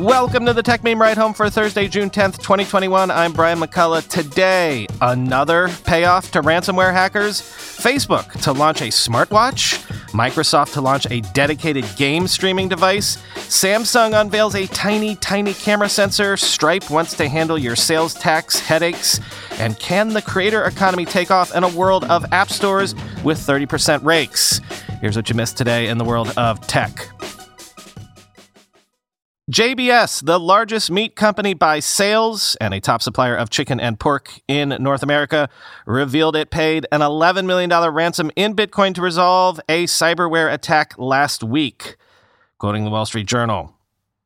Welcome to the Techmeme Ride Home for Thursday, June 10th, 2021. I'm Brian McCullough. Today, another payoff to ransomware hackers Facebook to launch a smartwatch, Microsoft to launch a dedicated game streaming device, Samsung unveils a tiny, tiny camera sensor, Stripe wants to handle your sales tax headaches, and can the creator economy take off in a world of app stores with 30% rakes? Here's what you missed today in the world of tech. JBS, the largest meat company by sales and a top supplier of chicken and pork in North America, revealed it paid an $11 million ransom in Bitcoin to resolve a cyberware attack last week, quoting the Wall Street Journal.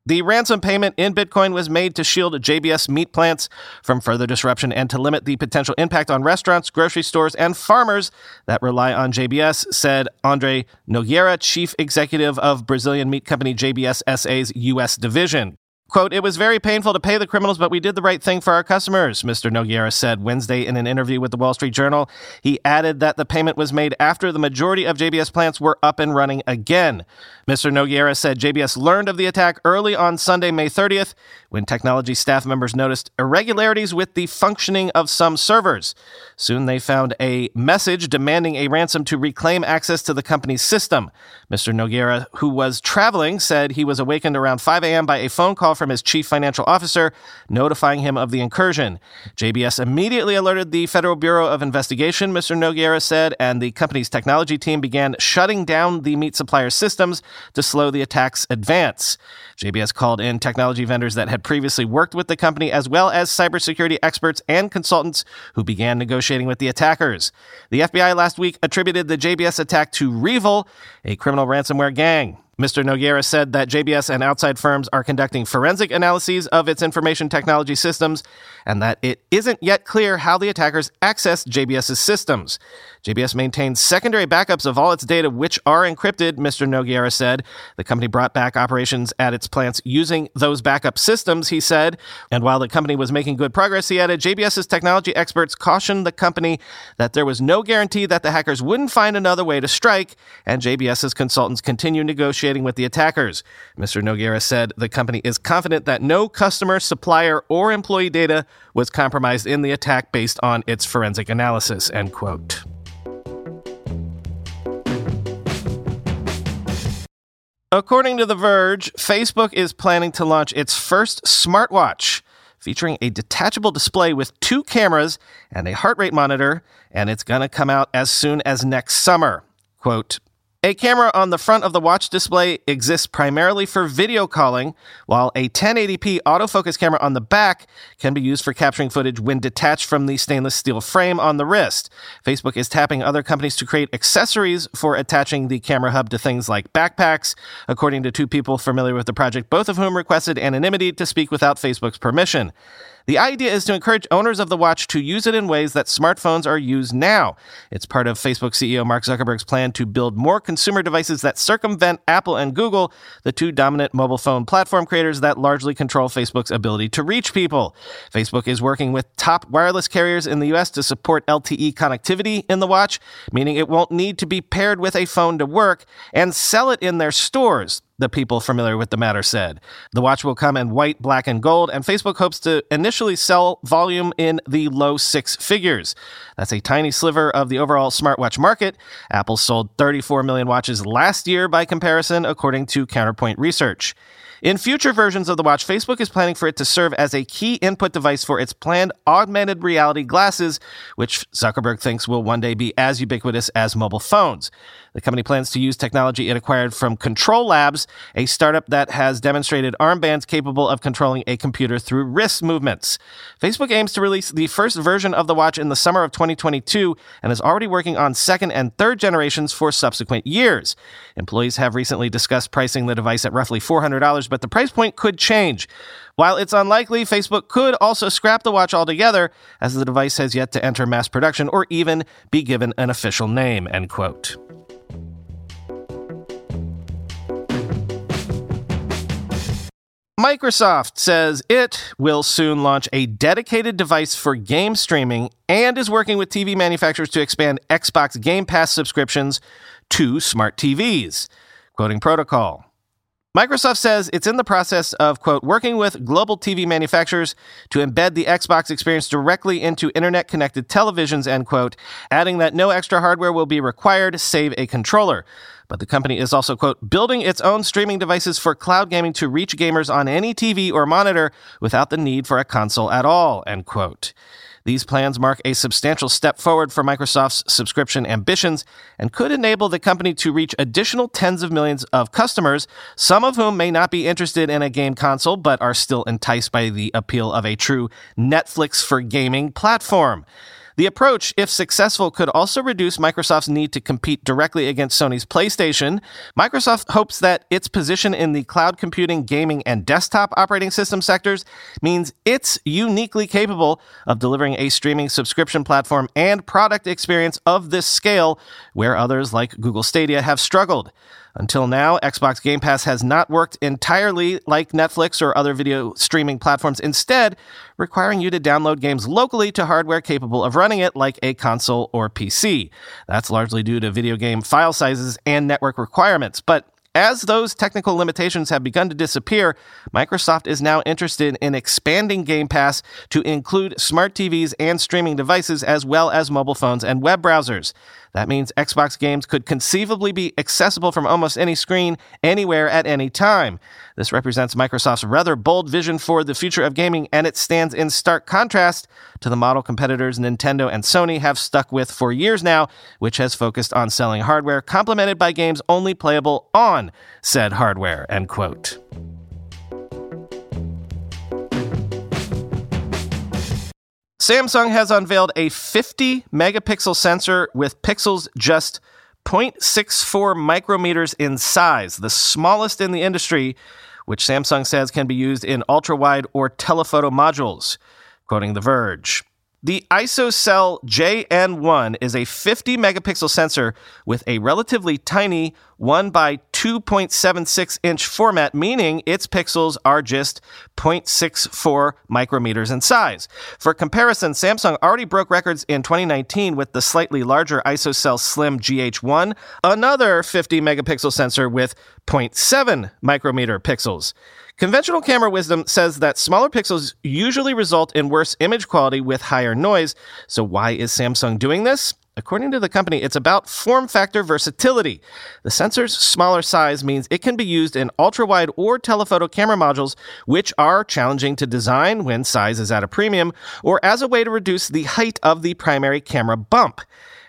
The ransom payment in Bitcoin was made to shield JBS meat plants from further disruption and to limit the potential impact on restaurants, grocery stores, and farmers that rely on JBS, said Andre Nogueira, chief executive of Brazilian meat company JBS SA's U.S. division. Quote, it was very painful to pay the criminals, but we did the right thing for our customers, Mr. Nogueira said Wednesday in an interview with the Wall Street Journal. He added that the payment was made after the majority of JBS plants were up and running again. Mr. Nogueira said JBS learned of the attack early on Sunday, May 30th, when technology staff members noticed irregularities with the functioning of some servers. Soon they found a message demanding a ransom to reclaim access to the company's system. Mr. Nogueira, who was traveling, said he was awakened around 5 a.m. by a phone call from from his chief financial officer, notifying him of the incursion. JBS immediately alerted the Federal Bureau of Investigation, Mr. Nogueira said, and the company's technology team began shutting down the meat supplier systems to slow the attack's advance. JBS called in technology vendors that had previously worked with the company, as well as cybersecurity experts and consultants who began negotiating with the attackers. The FBI last week attributed the JBS attack to REvil, a criminal ransomware gang. Mr. Nogueira said that JBS and outside firms are conducting forensic analyses of its information technology systems and that it isn't yet clear how the attackers accessed JBS's systems. JBS maintains secondary backups of all its data, which are encrypted, Mr. Nogueira said. The company brought back operations at its plants using those backup systems, he said. And while the company was making good progress, he added, JBS's technology experts cautioned the company that there was no guarantee that the hackers wouldn't find another way to strike, and JBS's consultants continue negotiating with the attackers. Mr. Nogueira said the company is confident that no customer, supplier, or employee data was compromised in the attack based on its forensic analysis, end quote. According to The Verge, Facebook is planning to launch its first smartwatch featuring a detachable display with two cameras and a heart rate monitor, and it's going to come out as soon as next summer. Quote, a camera on the front of the watch display exists primarily for video calling, while a 1080p autofocus camera on the back can be used for capturing footage when detached from the stainless steel frame on the wrist. Facebook is tapping other companies to create accessories for attaching the camera hub to things like backpacks, according to two people familiar with the project, both of whom requested anonymity to speak without Facebook's permission. The idea is to encourage owners of the watch to use it in ways that smartphones are used now. It's part of Facebook CEO Mark Zuckerberg's plan to build more consumer devices that circumvent Apple and Google, the two dominant mobile phone platform creators that largely control Facebook's ability to reach people. Facebook is working with top wireless carriers in the US to support LTE connectivity in the watch, meaning it won't need to be paired with a phone to work, and sell it in their stores the people familiar with the matter said. The watch will come in white, black, and gold, and Facebook hopes to initially sell volume in the low six figures. That's a tiny sliver of the overall smartwatch market. Apple sold 34 million watches last year by comparison, according to Counterpoint Research. In future versions of the watch, Facebook is planning for it to serve as a key input device for its planned augmented reality glasses, which Zuckerberg thinks will one day be as ubiquitous as mobile phones. The company plans to use technology it acquired from Control Labs, a startup that has demonstrated armbands capable of controlling a computer through wrist movements. Facebook aims to release the first version of the watch in the summer of 2022 and is already working on second and third generations for subsequent years. Employees have recently discussed pricing the device at roughly $400, but the price point could change. While it's unlikely, Facebook could also scrap the watch altogether, as the device has yet to enter mass production or even be given an official name. End quote. Microsoft says it will soon launch a dedicated device for game streaming and is working with TV manufacturers to expand Xbox Game Pass subscriptions to smart TVs. Quoting Protocol. Microsoft says it's in the process of, quote, working with global TV manufacturers to embed the Xbox experience directly into internet connected televisions, end quote, adding that no extra hardware will be required, save a controller. But the company is also, quote, building its own streaming devices for cloud gaming to reach gamers on any TV or monitor without the need for a console at all, end quote. These plans mark a substantial step forward for Microsoft's subscription ambitions and could enable the company to reach additional tens of millions of customers, some of whom may not be interested in a game console but are still enticed by the appeal of a true Netflix for gaming platform. The approach, if successful, could also reduce Microsoft's need to compete directly against Sony's PlayStation. Microsoft hopes that its position in the cloud computing, gaming, and desktop operating system sectors means it's uniquely capable of delivering a streaming subscription platform and product experience of this scale, where others like Google Stadia have struggled. Until now, Xbox Game Pass has not worked entirely like Netflix or other video streaming platforms, instead, requiring you to download games locally to hardware capable of running it like a console or PC. That's largely due to video game file sizes and network requirements. But as those technical limitations have begun to disappear, Microsoft is now interested in expanding Game Pass to include smart TVs and streaming devices, as well as mobile phones and web browsers. That means Xbox games could conceivably be accessible from almost any screen, anywhere, at any time. This represents Microsoft's rather bold vision for the future of gaming, and it stands in stark contrast to the model competitors Nintendo and Sony have stuck with for years now, which has focused on selling hardware complemented by games only playable on said hardware. End quote. Samsung has unveiled a 50 megapixel sensor with pixels just 0.64 micrometers in size, the smallest in the industry, which Samsung says can be used in ultra wide or telephoto modules. Quoting The Verge. The ISOCELL JN1 is a 50 megapixel sensor with a relatively tiny 1 by 2.76 inch format, meaning its pixels are just 0.64 micrometers in size. For comparison, Samsung already broke records in 2019 with the slightly larger ISOCELL Slim GH1, another 50 megapixel sensor with 0.7 micrometer pixels. Conventional camera wisdom says that smaller pixels usually result in worse image quality with higher noise. So, why is Samsung doing this? According to the company, it's about form factor versatility. The sensor's smaller size means it can be used in ultra wide or telephoto camera modules, which are challenging to design when size is at a premium, or as a way to reduce the height of the primary camera bump.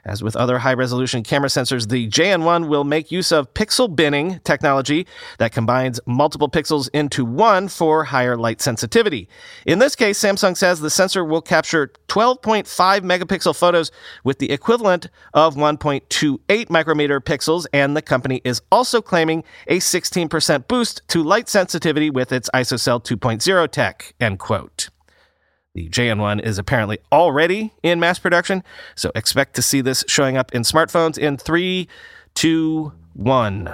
As with other high resolution camera sensors, the JN1 will make use of pixel binning technology that combines multiple pixels into one for higher light sensitivity. In this case, Samsung says the sensor will capture 12.5 megapixel photos with the equivalent of 1.28 micrometer pixels, and the company is also claiming a 16% boost to light sensitivity with its ISOCELL 2.0 tech. End quote. The JN1 is apparently already in mass production, so expect to see this showing up in smartphones in three, two, one.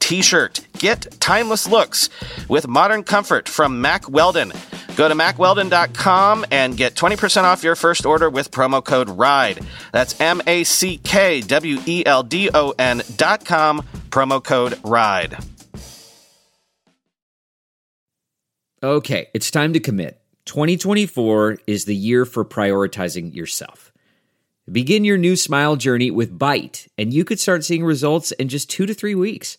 t shirt. Get timeless looks with modern comfort from Mack Weldon. Go to mackweldon.com and get 20% off your first order with promo code RIDE. That's M A C K W E L D O N.com, promo code RIDE. Okay, it's time to commit. 2024 is the year for prioritizing yourself. Begin your new smile journey with Byte, and you could start seeing results in just two to three weeks.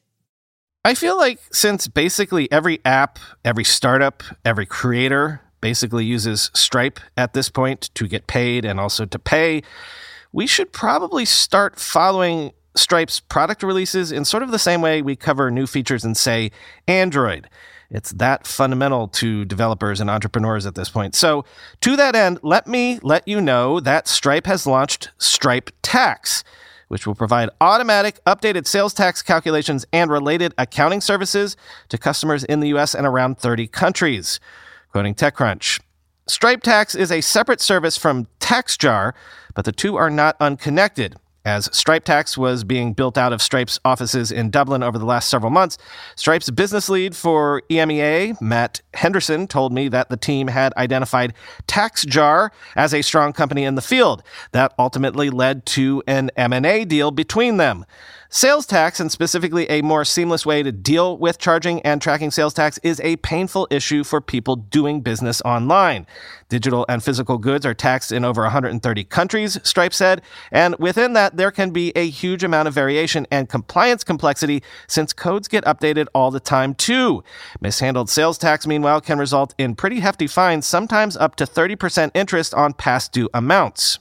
I feel like since basically every app, every startup, every creator basically uses Stripe at this point to get paid and also to pay, we should probably start following Stripe's product releases in sort of the same way we cover new features in, say, Android. It's that fundamental to developers and entrepreneurs at this point. So, to that end, let me let you know that Stripe has launched Stripe Tax which will provide automatic updated sales tax calculations and related accounting services to customers in the US and around 30 countries. Quoting TechCrunch. Stripe Tax is a separate service from TaxJar, but the two are not unconnected. As Stripe Tax was being built out of Stripe's offices in Dublin over the last several months, Stripe's business lead for EMEA, Matt Henderson, told me that the team had identified TaxJar as a strong company in the field. That ultimately led to an M&A deal between them. Sales tax, and specifically a more seamless way to deal with charging and tracking sales tax, is a painful issue for people doing business online. Digital and physical goods are taxed in over 130 countries, Stripe said, and within that, there can be a huge amount of variation and compliance complexity since codes get updated all the time, too. Mishandled sales tax, meanwhile, can result in pretty hefty fines, sometimes up to 30% interest on past due amounts.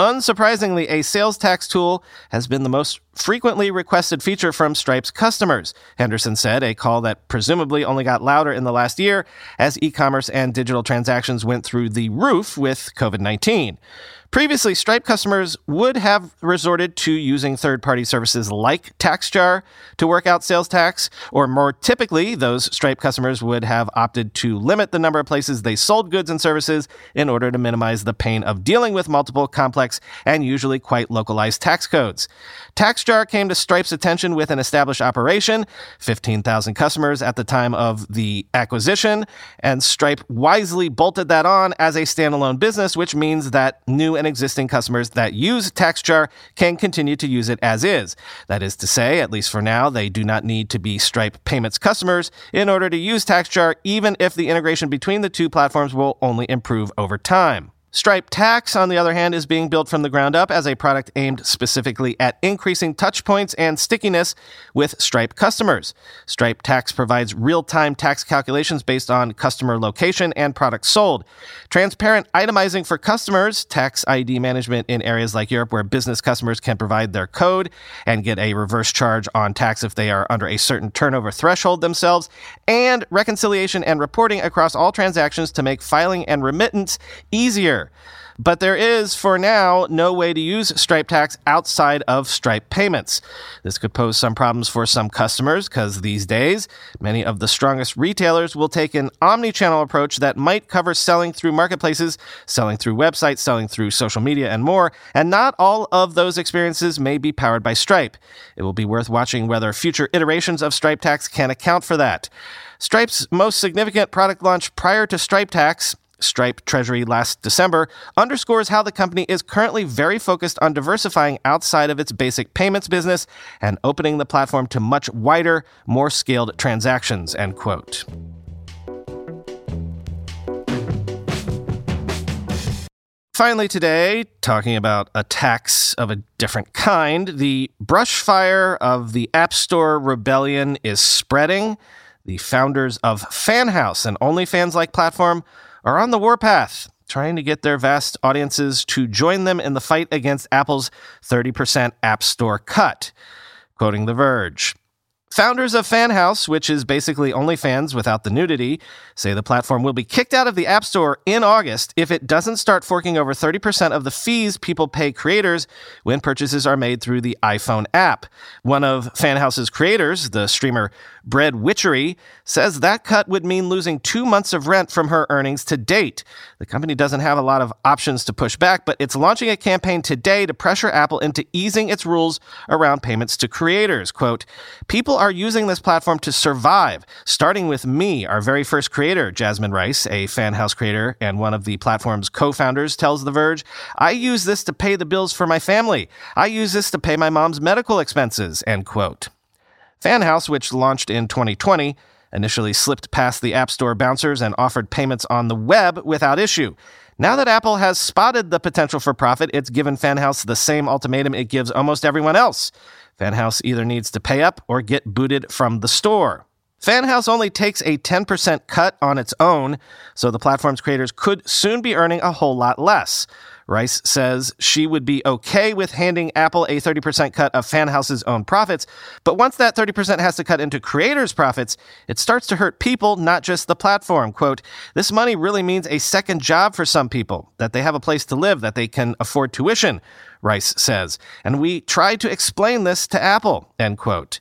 Unsurprisingly, a sales tax tool has been the most frequently requested feature from Stripe's customers, Henderson said, a call that presumably only got louder in the last year as e commerce and digital transactions went through the roof with COVID 19. Previously, Stripe customers would have resorted to using third party services like TaxJar to work out sales tax, or more typically, those Stripe customers would have opted to limit the number of places they sold goods and services in order to minimize the pain of dealing with multiple complex and usually quite localized tax codes. TaxJar came to Stripe's attention with an established operation, 15,000 customers at the time of the acquisition, and Stripe wisely bolted that on as a standalone business, which means that new and existing customers that use TaxJar can continue to use it as is. That is to say, at least for now, they do not need to be Stripe Payments customers in order to use TaxJar, even if the integration between the two platforms will only improve over time. Stripe Tax, on the other hand, is being built from the ground up as a product aimed specifically at increasing touchpoints and stickiness with Stripe customers. Stripe Tax provides real time tax calculations based on customer location and products sold. Transparent itemizing for customers, tax ID management in areas like Europe where business customers can provide their code and get a reverse charge on tax if they are under a certain turnover threshold themselves, and reconciliation and reporting across all transactions to make filing and remittance easier but there is, for now, no way to use Stripe Tax outside of Stripe payments. This could pose some problems for some customers because these days, many of the strongest retailers will take an omni channel approach that might cover selling through marketplaces, selling through websites, selling through social media, and more. And not all of those experiences may be powered by Stripe. It will be worth watching whether future iterations of Stripe Tax can account for that. Stripe's most significant product launch prior to Stripe Tax Stripe Treasury last December underscores how the company is currently very focused on diversifying outside of its basic payments business and opening the platform to much wider, more scaled transactions, end quote. Finally, today, talking about attacks of a different kind, the brush fire of the App Store rebellion is spreading. The founders of FanHouse, an OnlyFans like platform, are on the warpath, trying to get their vast audiences to join them in the fight against Apple's 30% App Store cut. Quoting The Verge. Founders of FanHouse, which is basically OnlyFans without the nudity, say the platform will be kicked out of the App Store in August if it doesn't start forking over 30% of the fees people pay creators when purchases are made through the iPhone app. One of FanHouse's creators, the streamer Bread Witchery, says that cut would mean losing two months of rent from her earnings to date. The company doesn't have a lot of options to push back, but it's launching a campaign today to pressure Apple into easing its rules around payments to creators. Quote, People are using this platform to survive, starting with me, our very first creator, Jasmine Rice, a Fanhouse creator and one of the platform's co-founders, tells The Verge, I use this to pay the bills for my family. I use this to pay my mom's medical expenses, end quote. Fanhouse, which launched in 2020, initially slipped past the App Store bouncers and offered payments on the web without issue. Now that Apple has spotted the potential for profit, it's given Fanhouse the same ultimatum it gives almost everyone else. Fanhouse either needs to pay up or get booted from the store. Fanhouse only takes a 10% cut on its own, so the platform's creators could soon be earning a whole lot less. Rice says she would be okay with handing Apple a 30% cut of Fanhouse's own profits, but once that 30% has to cut into creators' profits, it starts to hurt people, not just the platform. Quote, this money really means a second job for some people, that they have a place to live, that they can afford tuition, Rice says. And we tried to explain this to Apple, end quote.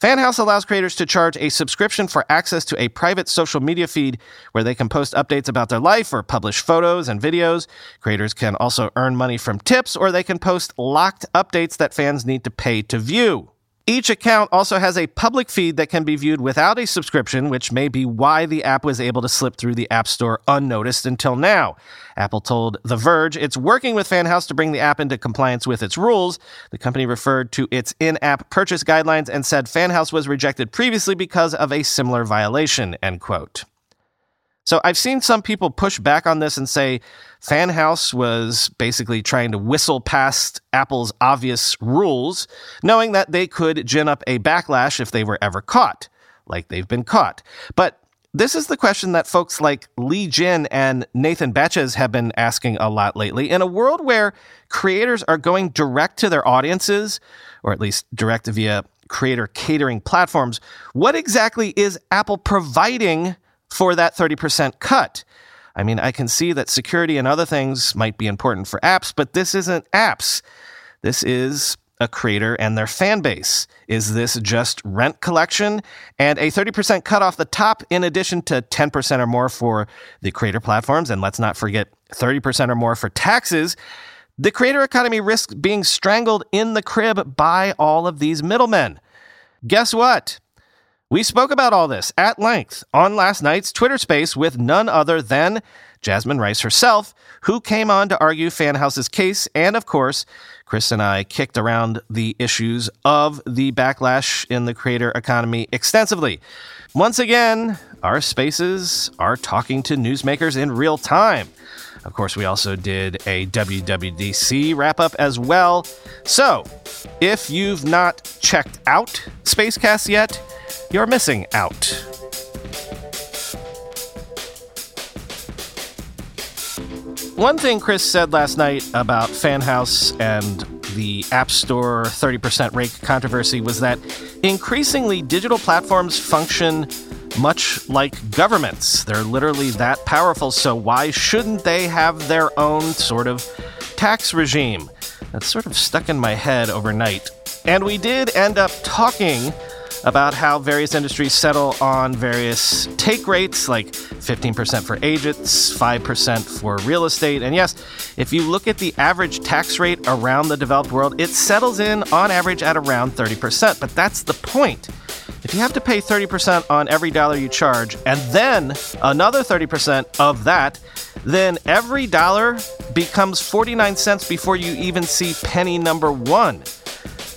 Fanhouse allows creators to charge a subscription for access to a private social media feed where they can post updates about their life or publish photos and videos. Creators can also earn money from tips or they can post locked updates that fans need to pay to view. Each account also has a public feed that can be viewed without a subscription, which may be why the app was able to slip through the App Store unnoticed until now. Apple told The Verge it's working with Fanhouse to bring the app into compliance with its rules. The company referred to its in app purchase guidelines and said Fanhouse was rejected previously because of a similar violation, end quote. So I've seen some people push back on this and say Fanhouse was basically trying to whistle past Apple's obvious rules, knowing that they could gin up a backlash if they were ever caught, like they've been caught. But this is the question that folks like Li Jin and Nathan Baschez have been asking a lot lately. In a world where creators are going direct to their audiences, or at least direct via creator catering platforms, what exactly is Apple providing for that 30% cut. I mean, I can see that security and other things might be important for apps, but this isn't apps. This is a creator and their fan base. Is this just rent collection and a 30% cut off the top in addition to 10% or more for the creator platforms? And let's not forget 30% or more for taxes. The creator economy risks being strangled in the crib by all of these middlemen. Guess what? We spoke about all this at length on last night's Twitter space with none other than Jasmine Rice herself, who came on to argue Fanhouse's case. And of course, Chris and I kicked around the issues of the backlash in the creator economy extensively. Once again, our spaces are talking to newsmakers in real time. Of course, we also did a WWDC wrap up as well. So, if you've not checked out Spacecast yet, you're missing out. One thing Chris said last night about Fanhouse and the App Store 30% rake controversy was that increasingly digital platforms function much like governments. They're literally that powerful, so why shouldn't they have their own sort of tax regime? That's sort of stuck in my head overnight. And we did end up talking about how various industries settle on various take rates, like 15% for agents, 5% for real estate. And yes, if you look at the average tax rate around the developed world, it settles in on average at around 30%. But that's the point. If you have to pay 30% on every dollar you charge, and then another 30% of that, then every dollar becomes 49 cents before you even see penny number one.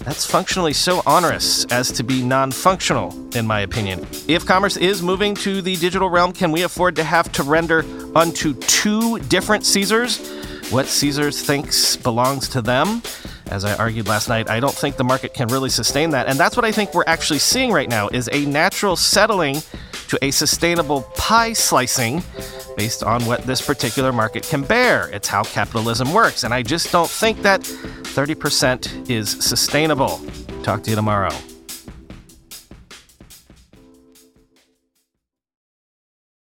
That's functionally so onerous as to be non functional, in my opinion. If commerce is moving to the digital realm, can we afford to have to render unto two different Caesars what Caesars thinks belongs to them? As I argued last night, I don't think the market can really sustain that. And that's what I think we're actually seeing right now is a natural settling to a sustainable pie slicing based on what this particular market can bear. It's how capitalism works. And I just don't think that 30% is sustainable. Talk to you tomorrow.